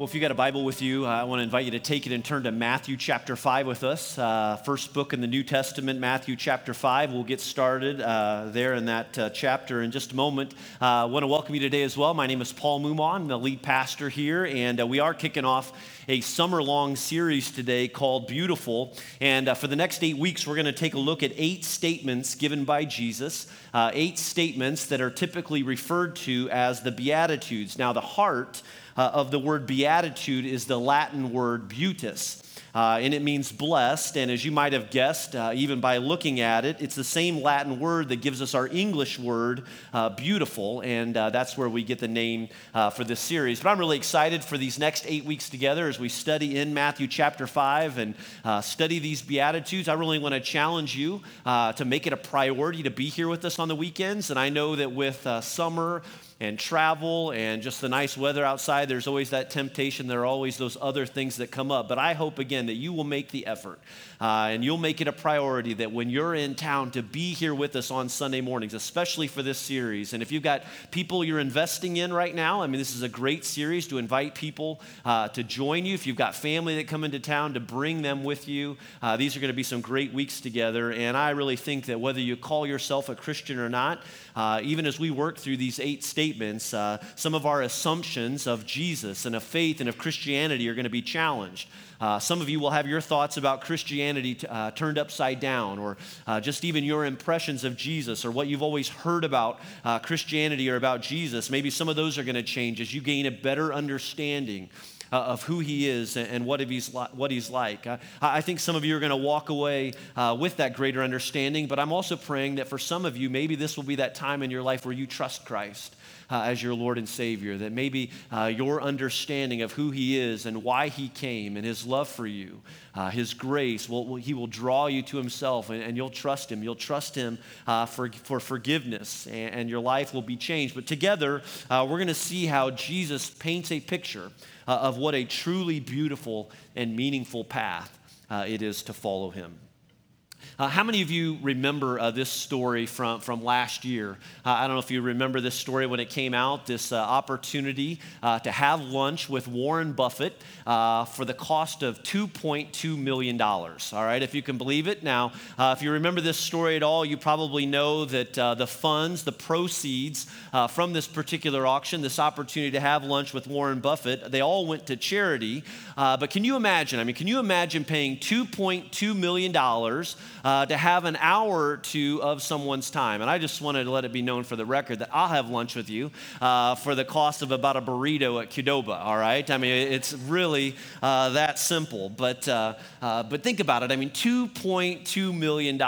Well, if you got a Bible with you, I want to invite you to take it and turn to Matthew chapter 5 with us. Uh, first book in the New Testament, Matthew chapter 5. We'll get started uh, there in that uh, chapter in just a moment. Uh, I want to welcome you today as well. My name is Paul Mumon, I'm the lead pastor here, and uh, we are kicking off a summer long series today called Beautiful. And uh, for the next eight weeks, we're going to take a look at eight statements given by Jesus, eight statements that are typically referred to as the Beatitudes. Now, the heart uh, of the word beatitude is the Latin word beatus. Uh, and it means blessed. And as you might have guessed, uh, even by looking at it, it's the same Latin word that gives us our English word, uh, beautiful. And uh, that's where we get the name uh, for this series. But I'm really excited for these next eight weeks together as we study in Matthew chapter 5 and uh, study these Beatitudes. I really want to challenge you to make it a priority to be here with us on the weekends. And I know that with summer, and travel and just the nice weather outside, there's always that temptation. There are always those other things that come up. But I hope, again, that you will make the effort uh, and you'll make it a priority that when you're in town to be here with us on Sunday mornings, especially for this series. And if you've got people you're investing in right now, I mean, this is a great series to invite people uh, to join you. If you've got family that come into town, to bring them with you. Uh, these are going to be some great weeks together. And I really think that whether you call yourself a Christian or not, uh, even as we work through these eight statements, uh, some of our assumptions of Jesus and of faith and of Christianity are going to be challenged. Uh, some of you will have your thoughts about Christianity t- uh, turned upside down, or uh, just even your impressions of Jesus, or what you've always heard about uh, Christianity or about Jesus. Maybe some of those are going to change as you gain a better understanding uh, of who he is and what he's, li- what he's like. Uh, I think some of you are going to walk away uh, with that greater understanding, but I'm also praying that for some of you, maybe this will be that time in your life where you trust Christ. Uh, as your Lord and Savior, that maybe uh, your understanding of who He is and why He came and His love for you, uh, His grace, will, will, He will draw you to Himself and, and you'll trust Him. You'll trust Him uh, for, for forgiveness and, and, your life will be changed. But together, uh, we're going to see how Jesus paints a picture uh, of what a truly beautiful and meaningful path it is to follow him. Uh, how many of you remember uh, this story from, from last year? Uh, I don't know if you remember this story when it came out this uh, opportunity uh, to have lunch with Warren Buffett uh, for the cost of $2.2 million. All right, if you can believe it. Now, if you remember this story at all, you probably know that the funds, the proceeds from this particular auction, this opportunity to have lunch with Warren Buffett, they all went to charity. but can you imagine? I mean, can you imagine paying $2.2 million? Uh, to have an hour or two of someone's time. And I just wanted to let it be known for the record that I'll have lunch with you uh, for the cost of about a burrito at Qdoba, all right? I mean, it's really uh, that simple. But, uh, uh, but think about it. I mean, $2.2 million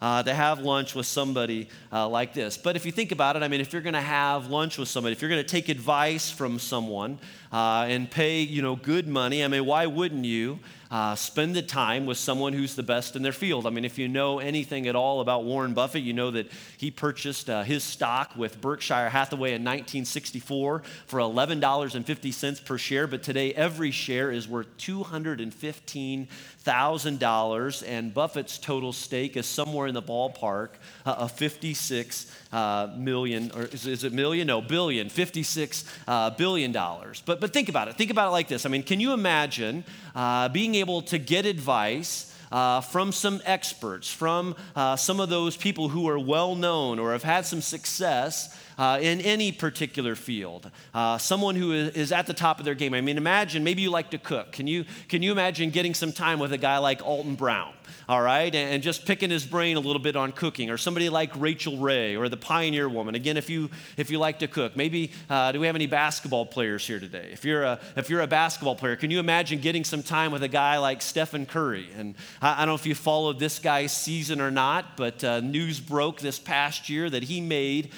uh, to have lunch with somebody like this. But if you think about it, I mean, if you're going to have lunch with somebody, if you're going to take advice from someone and pay, you know, good money, I mean, why wouldn't you? uh, spend the time with someone who's the best in their field. I mean, if you know anything at all about Warren Buffett, you know that he purchased uh, his stock with Berkshire Hathaway in 1964 for $11.50 per share, but today every share is worth $215,000, and Buffett's total stake is somewhere in the ballpark uh, of 56 uh, million, or is, is, it million? No, billion, 56 uh, billion dollars. But, but think about it. Think about it like this. I mean, can you imagine uh, being able to get advice? Uh, from some experts, from uh, some of those people who are well known or have had some success uh, in any particular field. Uh, someone who is at the top of their game. I mean, imagine maybe you like to cook. Can you, can you imagine getting some time with a guy like Alton Brown? all right, and, just picking his brain a little bit on cooking, or somebody like Rachael Ray or the Pioneer Woman. Again, if you if you like to cook, maybe uh, do we have any basketball players here today? If you're a if you're a basketball player, can you imagine getting some time with a guy like Stephen Curry? And I, I don't know if you followed this guy's season or not, but uh, news broke this past year that he made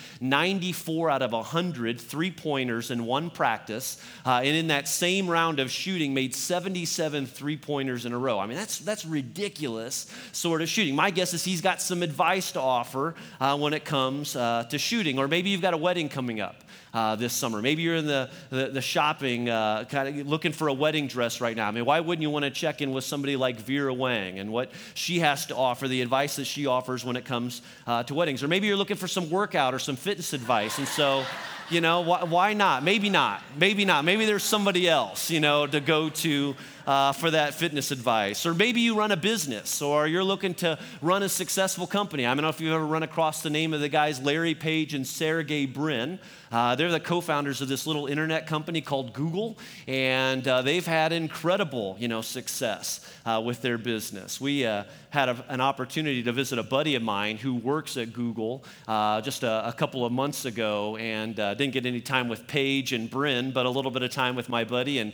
94 out of 100 three pointers in one practice, uh, and in that same round of shooting, made 77 three pointers in a row. I mean, that's that's ridiculous sort of shooting. My guess is he's got some advice to offer uh, when it comes uh, to shooting. Or maybe you've got a wedding coming up. Uh, this summer. Maybe you're in the, the, the shopping, uh, kind of looking for a wedding dress right now. I mean, why wouldn't you want to check in with somebody like Vera Wang and what she has to offer, the advice that she offers when it comes uh, to weddings? Or maybe you're looking for some workout or some fitness advice. And so, You know, why, why not? Maybe not. Maybe not. Maybe there's somebody else, you know, to go to uh, for that fitness advice. Or maybe you run a business or you're looking to run a successful company. I don't know if you've ever run across the name of the guys Larry Page and Sergey Brin. Uh, they're the co-founders of this little internet company called Google, and uh, they've had incredible, you know, success uh, with their business. We uh, had a, an opportunity to visit a buddy of mine who works at Google uh, just a, a, couple of months ago, and didn't get any time with Page and Brin, but a little bit of time with my buddy, and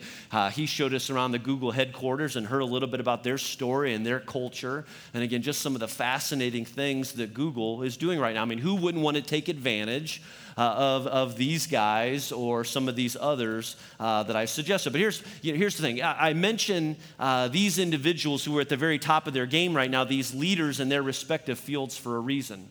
he showed us around the Google headquarters and heard a little bit about their story and their culture, and again, just some of the fascinating things that Google is doing right now. I mean, who wouldn't want to take advantage? uh, of, of these guys or some of these others uh, that I've suggested. But here's, you know, here's the thing I, I mention uh, these individuals who are at the very top of their game right now, these leaders in their respective fields for a reason.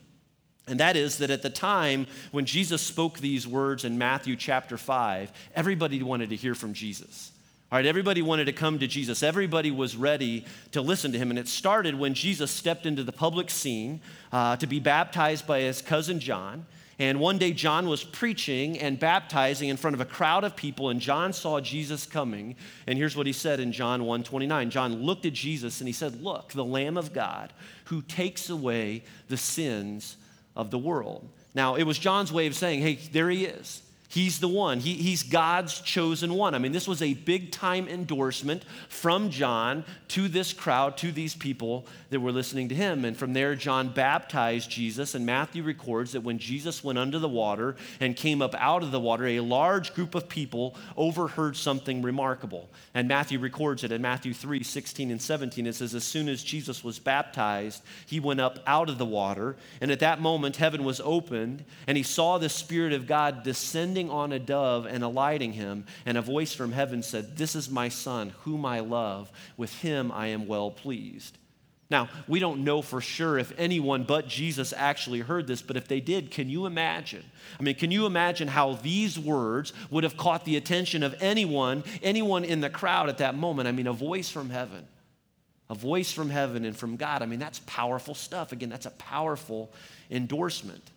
And that is that at the time when Jesus spoke these words in Matthew chapter 5, everybody wanted to hear from Jesus. All right, everybody wanted to come to Jesus. Everybody was ready to listen to him. And it started when Jesus stepped into the public scene uh, to be baptized by his cousin John. And one day, John was preaching and baptizing in front of a crowd of people, and John saw Jesus coming. And here's what he said in John 1 29. John looked at Jesus and he said, Look, the Lamb of God who takes away the sins of the world. Now, it was John's way of saying, Hey, there he is. He's the one. He, he's God's chosen one. I mean, this was a big time endorsement from John to this crowd, to these people that were listening to him. And from there, John baptized Jesus. And Matthew records that when Jesus went under the water and came up out of the water, a large group of people overheard something remarkable. And Matthew records it in Matthew 3 16 and 17. It says, As soon as Jesus was baptized, he went up out of the water. And at that moment, heaven was opened, and he saw the Spirit of God descending on a dove and alighting him, and a voice from heaven said, This is my son, whom I love. With him I am well pleased. Now, we don't know for sure if anyone but Jesus actually heard this, but if they did, can you imagine? I mean, can you imagine how these words would have caught the attention of anyone, anyone in the crowd at that moment? I mean, a voice from heaven. A voice from heaven and from God. I mean, that's powerful stuff. Again, that's a powerful endorsement.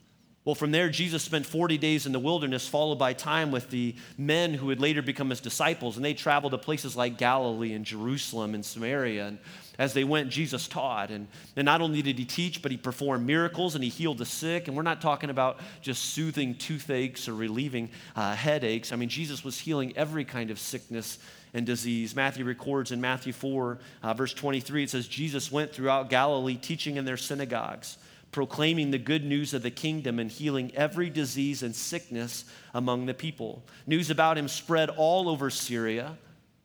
Well, from there, Jesus spent 40 days in the wilderness, followed by time with the men who would later become his disciples. And they traveled to places like Galilee and Jerusalem and Samaria. And as they went, Jesus taught. And, and not only did he teach, but he performed miracles and he healed the sick. And we're not talking about just soothing toothaches or relieving uh, headaches. I mean, Jesus was healing every kind of sickness and disease. Matthew records in Matthew 4, uh, verse 23, it says, Jesus went throughout Galilee teaching in their synagogues proclaiming the good news of the kingdom and healing every disease and sickness among the people. News about him spread all over Syria.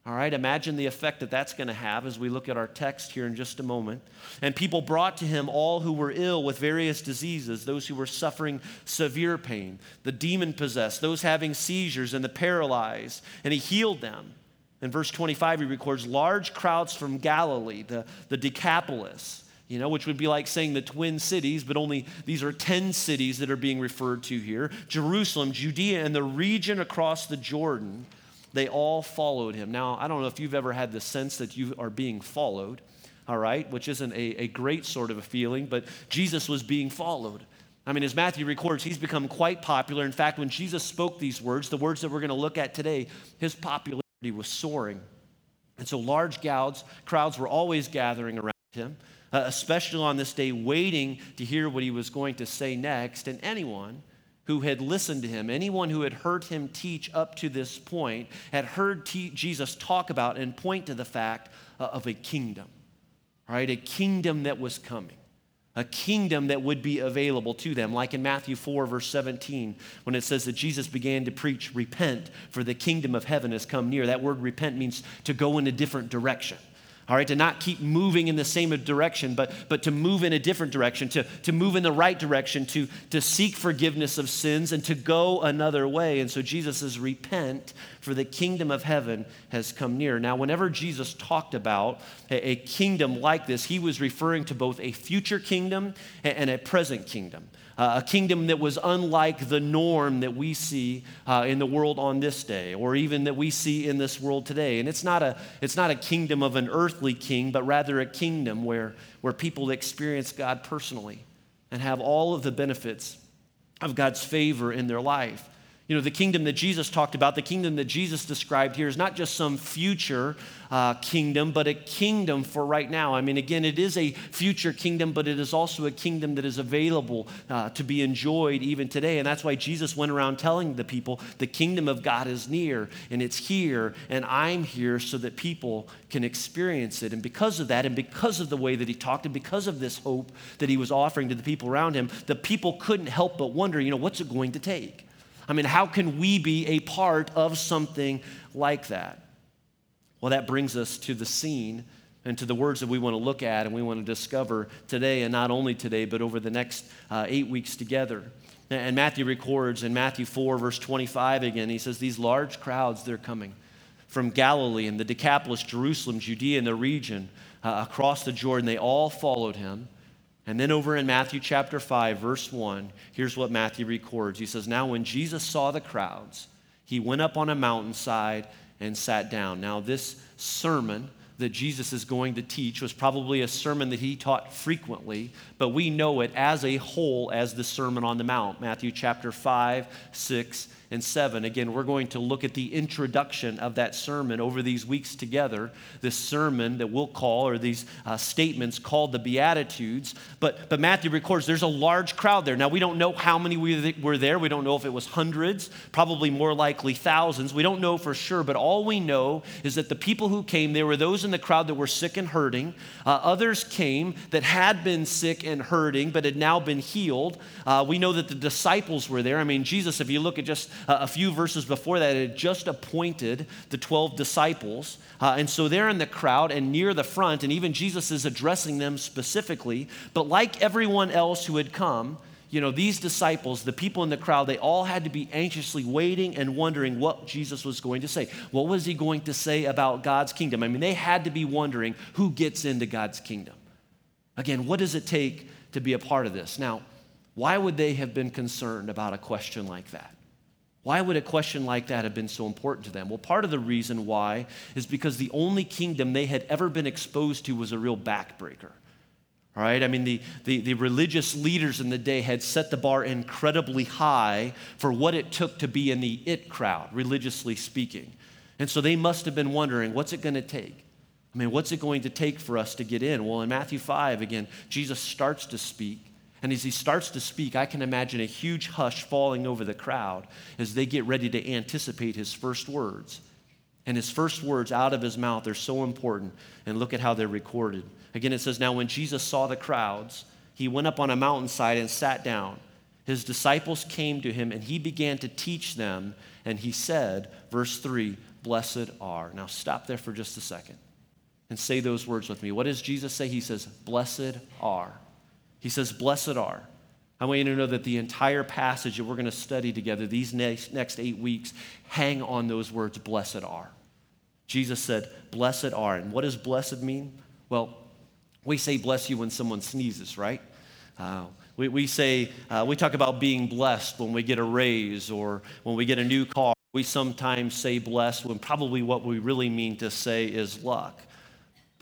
All right, imagine the effect that that's going to have as we look at our text here in just a moment. And people brought to him all who were ill with various diseases, those who were suffering severe pain, the demon possessed, those having seizures, and the paralyzed, and he healed them. In verse 25, he records large crowds from Galilee, the, the Decapolis you know, which would be like saying the twin cities, but only these are 10 cities that are being referred to here Jerusalem, Judea, and the region across the Jordan. They all followed him. Now, I don't know if you've ever had the sense that you are being followed, all right, which isn't a, a great sort of a feeling, but Jesus was being followed. I mean, as Matthew records, he's become quite popular. In fact, when Jesus spoke these words, the words that we're going to look at today, his popularity was soaring. And so large crowds, crowds were always gathering around him uh, especially on this day, waiting to hear what he was going to say next. And anyone who had listened to him, anyone who had heard him teach up to this point, had heard te- Jesus talk about and point to the fact uh, of a kingdom, right? A kingdom that was coming. A kingdom that would be available to them, like in Matthew 4, verse 17, when it says that Jesus began to preach, Repent, for the kingdom of heaven has come near. That word repent means to go in a different direction all right, to not keep moving in the same direction, but, but to move in a different direction, to, to move in the right direction, to, to seek forgiveness of sins and to go another way. And so Jesus says, Repent, for the kingdom of heaven has come near. Now, whenever Jesus talked about a, a kingdom like this, he was referring to both a future kingdom and, and a present kingdom uh, a kingdom that was unlike the norm that we see uh, in the world on this day, or even that we see in this world today. And it's not a, it's not a kingdom of an earthly king, but rather a kingdom where, where people experience God personally and have all of the benefits of God's favor in their life. You know, the kingdom that Jesus talked about, the kingdom that Jesus described here is not just some future uh, kingdom, but a kingdom for right now. I mean, again, it is a future kingdom, but it is also a kingdom that is available uh, to be enjoyed even today. And that's why Jesus went around telling the people, the kingdom of God is near and it's here, and I'm here so that people can experience it. And because of that, and because of the way that he talked, and because of this hope that he was offering to the people around him, the people couldn't help but wonder, you know, what's it going to take? I mean, how can we be a part of something like that? Well, that brings us to the scene and to the words that we want to look at and we want to discover today, and not only today, but over the next uh, eight weeks together. And Matthew records in Matthew 4, verse 25 again, he says, These large crowds, they're coming from Galilee and the Decapolis, Jerusalem, Judea, and the region uh, across the Jordan. They all followed him. And then over in Matthew chapter 5, verse 1, here's what Matthew records. He says, Now when Jesus saw the crowds, he went up on a mountainside and sat down. Now, this sermon that Jesus is going to teach was probably a sermon that he taught frequently, but we know it as a whole as the Sermon on the Mount, Matthew chapter 5, 6, and 7. Again, we're going to look at the introduction of that sermon over these weeks together. This sermon that we'll call, or these uh, statements called the Beatitudes. But, but Matthew records there's a large crowd there. Now, we don't know how many we were there. We don't know if it was hundreds, probably more likely thousands. We don't know for sure, but all we know is that the people who came, there were those in the crowd that were sick and hurting. Uh, others came that had been sick and hurting, but had now been healed. Uh, we know that the disciples were there. I mean, Jesus, if you look at just a few verses before that, had just appointed the 12 disciples. Uh, and so they're in the crowd and near the front, and even Jesus is addressing them specifically. But like everyone else who had come, you know, these disciples, the people in the crowd, they all had to be anxiously waiting and wondering what Jesus was going to say. What was he going to say about God's kingdom? I mean, they had to be wondering who gets into God's kingdom. Again, what does it take to be a part of this? Now, why would they have been concerned about a question like that? Why would a question like that have been so important to them? Well, part of the reason why is because the only kingdom they had ever been exposed to was a real backbreaker. All right, I mean, the, the, the, religious leaders in the day had set the bar incredibly high for what it took to be in the it crowd, religiously speaking. And so they must have been wondering, what's it going to take? I mean, what's it going to take for us to get in? Well, in Matthew 5, again, Jesus starts to speak. And as he starts to speak, I can imagine a huge hush falling over the crowd as they get ready to anticipate his first words. And his first words out of his mouth are so important. And look at how they're recorded. Again, it says, Now when Jesus saw the crowds, he went up on a mountainside and sat down. His disciples came to him, and he began to teach them. And he said, verse 3, Blessed are. Now stop there for just a second and say those words with me. What does Jesus say? He says, Blessed are. He says, Blessed are. I want you to know that the entire passage that we're going to study together these next, next eight weeks hang on those words, blessed are. Jesus said, Blessed are. And what does blessed mean? Well, we say bless you when someone sneezes, right? Uh, we, we say, uh, we talk about being blessed when we get a raise or when we get a new car. We sometimes say blessed when probably what we really mean to say is luck.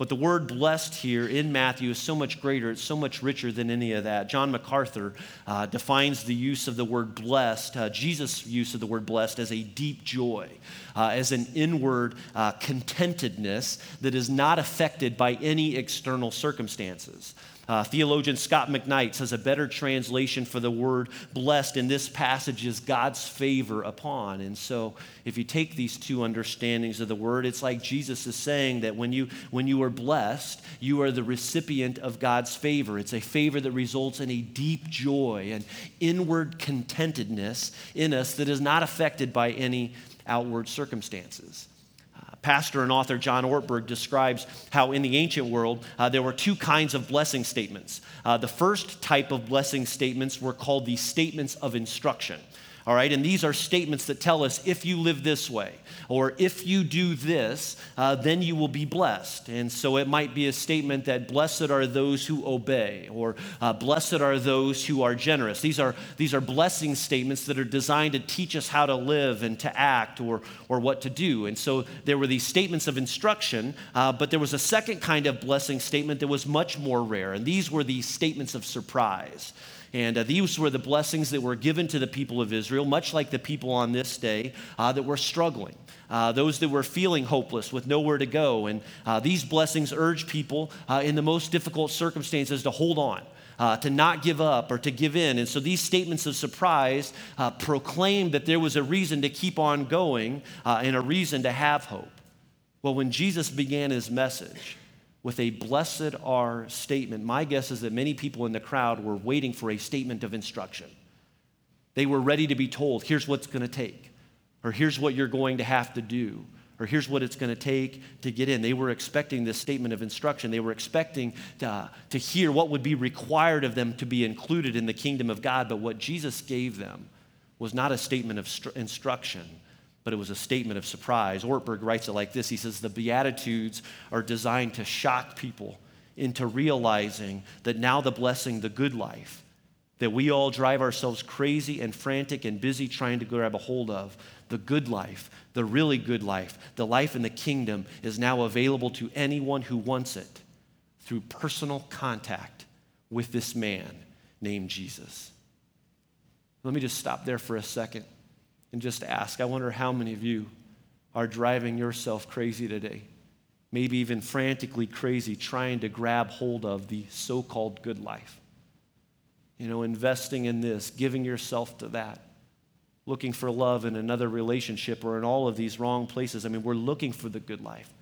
But the word blessed here in Matthew is so much greater, it's so much richer than any of that. John MacArthur uh, defines the use of the word blessed, uh, Jesus' use of the word blessed, as a deep joy, uh, as an inward uh, contentedness that is not affected by any external circumstances. Uh, theologian Scot McKnight says a better translation for the word blessed in this passage is God's favor upon. And so, if you take these two understandings of the word, it's like Jesus is saying that when you, when you are blessed, you are the recipient of God's favor. It's a favor that results in a deep joy and inward contentedness in us that is not affected by any outward circumstances pastor and author John Ortberg describes how in the ancient world uh, there were two kinds of blessing statements. Uh, the first type of blessing statements were called the statements of instruction. All right, and these are statements that tell us if you live this way or if you do this, uh, then you will be blessed. And so it might be a statement that blessed are those who obey or uh, blessed are those who are generous. These are, these are blessing statements that are designed to teach us how to live and to act or, or what to do. And so there were these statements of instruction, uh, but there was a second kind of blessing statement that was much more rare, and these were the statements of surprise. And uh, these were the blessings that were given to the people of Israel, much like the people on this day uh, that were struggling, uh, those that were feeling hopeless with nowhere to go. And uh, these blessings urge people uh, in the most difficult circumstances to hold on. Uh, to not give up or to give in. And so these statements of surprise uh, proclaimed that there was a reason to keep on going uh, and a reason to have hope. Well, when Jesus began his message, with a blessed are statement. My guess is that many people in the crowd were waiting for a statement of instruction. They were ready to be told, here's what's going to take, or here's what you're going to have to do, or here's what it's going to take to get in. They were expecting this statement of instruction. They were expecting to, uh, to hear what would be required of them to be included in the kingdom of God. But what Jesus gave them was not a statement of stru- instruction, but it was a statement of surprise. Ortberg writes it like this He says, The Beatitudes are designed to shock people into realizing that now the blessing, the good life, that we all drive ourselves crazy and frantic and busy trying to grab a hold of, the good life, the really good life, the life in the kingdom is now available to anyone who wants it through personal contact with this man named Jesus. Let me just stop there for a second and just ask I wonder how many of you are driving yourself crazy today, maybe even frantically crazy, trying to grab hold of the so called good life. You know, investing in this, giving yourself to that, looking for love in another relationship or in all of these wrong places. I mean, we're looking for the good life.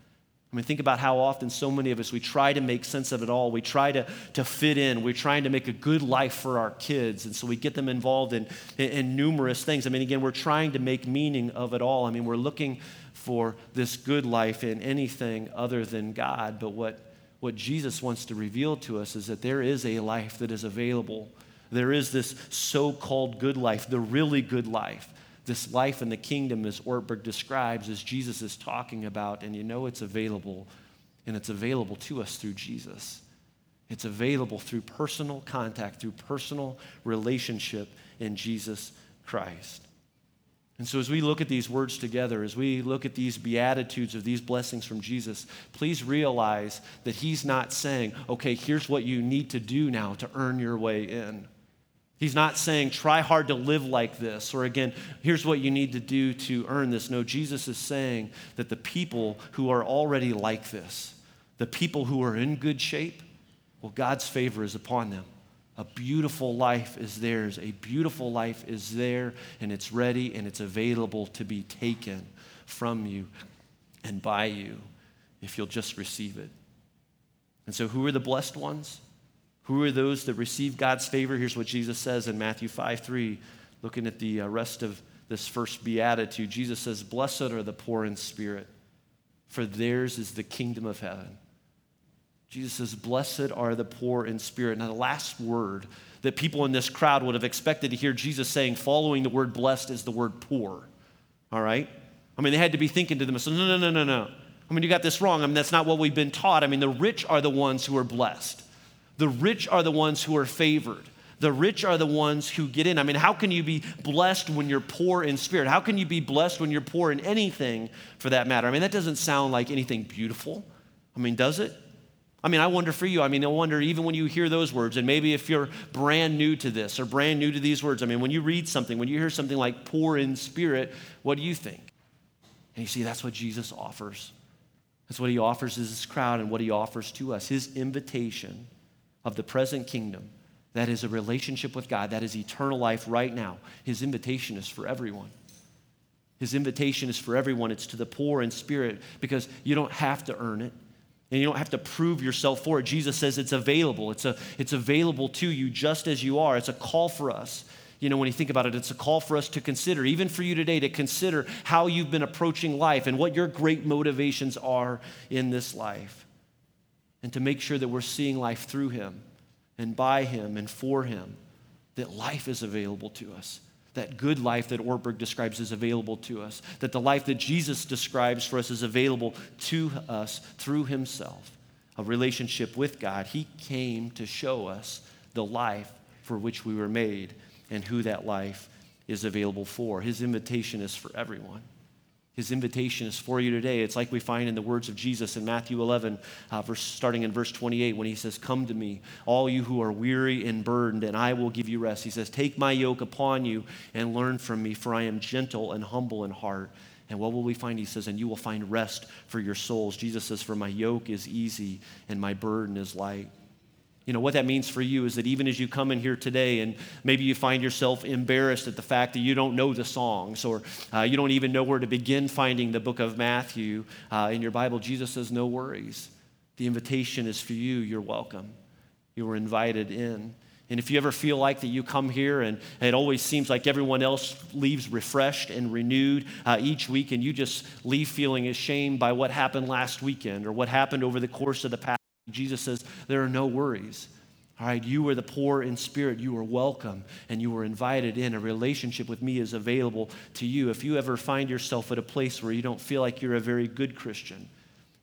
I mean, think about how often so many of us, we try to make sense of it all. We try to, to fit in. We're trying to make a good life for our kids. And so we get them involved in, in, in, numerous things. I mean, again, we're trying to make meaning of it all. I mean, we're looking for this good life in anything other than God. But what, what Jesus wants to reveal to us is that there is a life that is available. There is this so called good life, the really good life this life in the kingdom, as Ortberg describes, as Jesus is talking about, and you know it's available, and it's available to us through Jesus. It's available through personal contact, through personal relationship in Jesus Christ. And so, as we look at these words together, as we look at these beatitudes of these blessings from Jesus, please realize that He's not saying, okay, here's what you need to do now to earn your way in. He's not saying, try hard to live like this, or again, here's what you need to do to earn this. No, Jesus is saying that the people who are already like this, the people who are in good shape, well, God's favor is upon them. A beautiful life is theirs. A beautiful life is there, and it's ready and it's available to be taken from you and by you if you'll just receive it. And so, who are the blessed ones? Who are those that receive God's favor? Here's what Jesus says in Matthew 5 3, looking at the uh, rest of this first beatitude. Jesus says, Blessed are the poor in spirit, for theirs is the kingdom of heaven. Jesus says, Blessed are the poor in spirit. Now, the last word that people in this crowd would have expected to hear Jesus saying, following the word blessed, is the word poor. All right? I mean, they had to be thinking to themselves, no, no, no, no, no. I mean, you got this wrong. I mean, that's not what we've been taught. I mean, the rich are the ones who are blessed. The rich are the ones who are favored. The rich are the ones who get in. I mean, how can you be blessed when you're poor in spirit? How can you be blessed when you're poor in anything for that matter? I mean, that doesn't sound like anything beautiful. I mean, does it? I mean, I wonder for you. I mean, I wonder even when you hear those words, and maybe if you're brand new to this or brand new to these words, I mean, when you read something, when you hear something like poor in spirit, what do you think? And you see, that's what Jesus offers. That's what he offers to this crowd and what he offers to us. His invitation of the present kingdom, that is a relationship with God, that is eternal life right now. His invitation is for everyone. His invitation is for everyone. It's to the poor in spirit because you don't have to earn it and you don't have to prove yourself for it. Jesus says it's available. It's, a, it's available to you just as you are. It's a call for us. You know, when you think about it, it's a call for us to consider, even for you today, to consider how you've been approaching life and what your great motivations are in this life and to make sure that we're seeing life through Him and by Him and for Him, that life is available to us. That good life that Ortberg describes is available to us. That the life that Jesus describes for us is available to us through Himself. A relationship with God. He came to show us the life for which we were made and who that life is available for. His invitation is for everyone. His invitation is for you today. It's like we find in the words of Jesus in Matthew 11, uh, verse, starting in verse 28, when he says, Come to me, all you who are weary and burdened, and I will give you rest. He says, Take my yoke upon you and learn from me, for I am gentle and humble in heart. And what will we find? He says, And you will find rest for your souls. Jesus says, For my yoke is easy and my burden is light. You know, what that means for you is that even as you come in here today and maybe you find yourself embarrassed at the fact that you don't know the songs or uh, you don't even know where to begin finding the book of Matthew uh, in your Bible, Jesus says, no worries. The invitation is for you. You're welcome. You were invited in. And if you ever feel like that you come here and it always seems like everyone else leaves refreshed and renewed uh, each week, and you just leave feeling ashamed by what happened last weekend or what happened over the course of the past Jesus says, There are no worries. All right, you are the poor in spirit. You are welcome and you are invited in. A relationship with me is available to you. If you ever find yourself at a place where you don't feel like you're a very good Christian,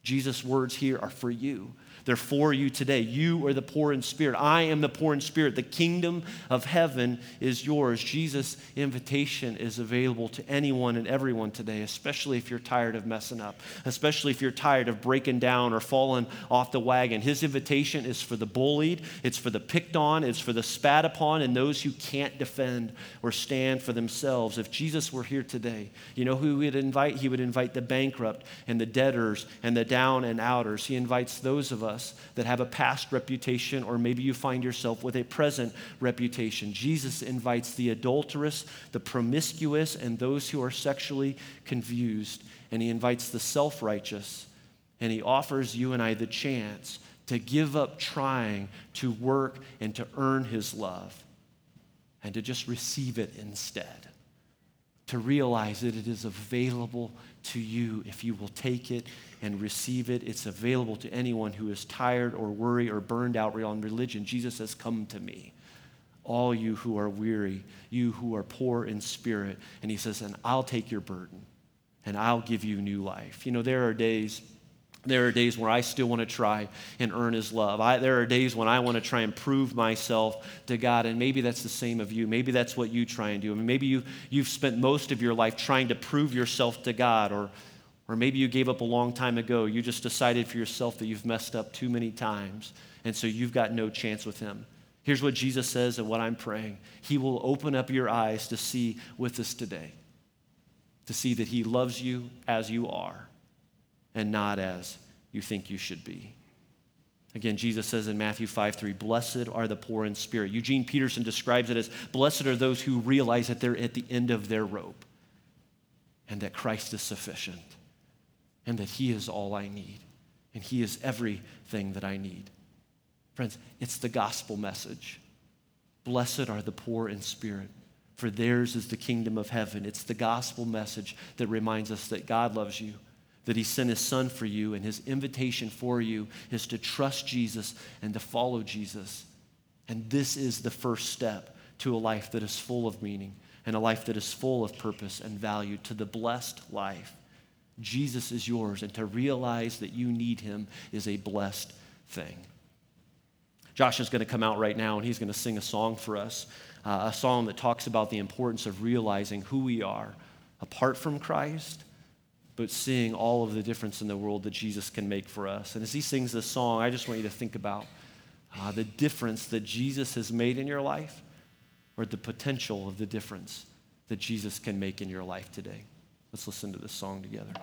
Jesus' words here are for you. They're for you today. You are the poor in spirit. I am the poor in spirit. The kingdom of heaven is yours. Jesus' invitation is available to anyone and everyone today, especially if you're tired of messing up, especially if you're tired of breaking down or falling off the wagon. His invitation is for the bullied, it's for the picked on, it's for the spat upon, and those who can't defend or stand for themselves. If Jesus were here today, you know who he would invite? He would invite the bankrupt and the debtors and the down and outers. He invites those of us that have a past reputation, or maybe you find yourself with a present reputation. Jesus invites the adulterous, the promiscuous, and those who are sexually confused. And he invites the self righteous, and he offers you and I the chance to give up trying to work and to earn his love and to just receive it instead. To realize that it is available to you if you will take it and receive it. It's available to anyone who is tired or worried or burned out on religion. Jesus says, Come to me, all you who are weary, you who are poor in spirit. And he says, And I'll take your burden and I'll give you new life. You know, there are days. There are days where I still want to try and earn his love. I, there are days when I want to try and prove myself to God, and maybe that's the same of you. Maybe that's what you try and do. I mean, maybe you, you've spent most of your life trying to prove yourself to God or or maybe you gave up a long time ago. You just decided for yourself that you've messed up too many times, and so you've got no chance with Him. Here's what Jesus says and what I'm praying He will open up your eyes to see with us today, to see that He loves you as you are and not as you think you should be. Again, Jesus says in Matthew 5 3, Blessed are the poor in spirit. Eugene Peterson describes it as Blessed are those who realize that they're at the end of their rope and that Christ is sufficient and that He is all I need, and He is everything that I need. Friends, it's the gospel message. Blessed are the poor in spirit, for theirs is the kingdom of heaven. It's the gospel message that reminds us that God loves you, that He sent His Son for you, and His invitation for you is to trust Jesus and to follow Jesus. And this is the first step to a life that is full of meaning and a life that is full of purpose and value, to the blessed life Jesus is yours, and to realize that you need him is a blessed thing. Josh is going to come out right now and he's going to sing a song for us, uh, a song that talks about the importance of realizing who we are apart from Christ, but seeing all of the difference in the world that Jesus can make for us. And as he sings this song, I just want you to think about uh, the difference that Jesus has made in your life or the potential of the difference that Jesus can make in your life today. Let's listen to this song together.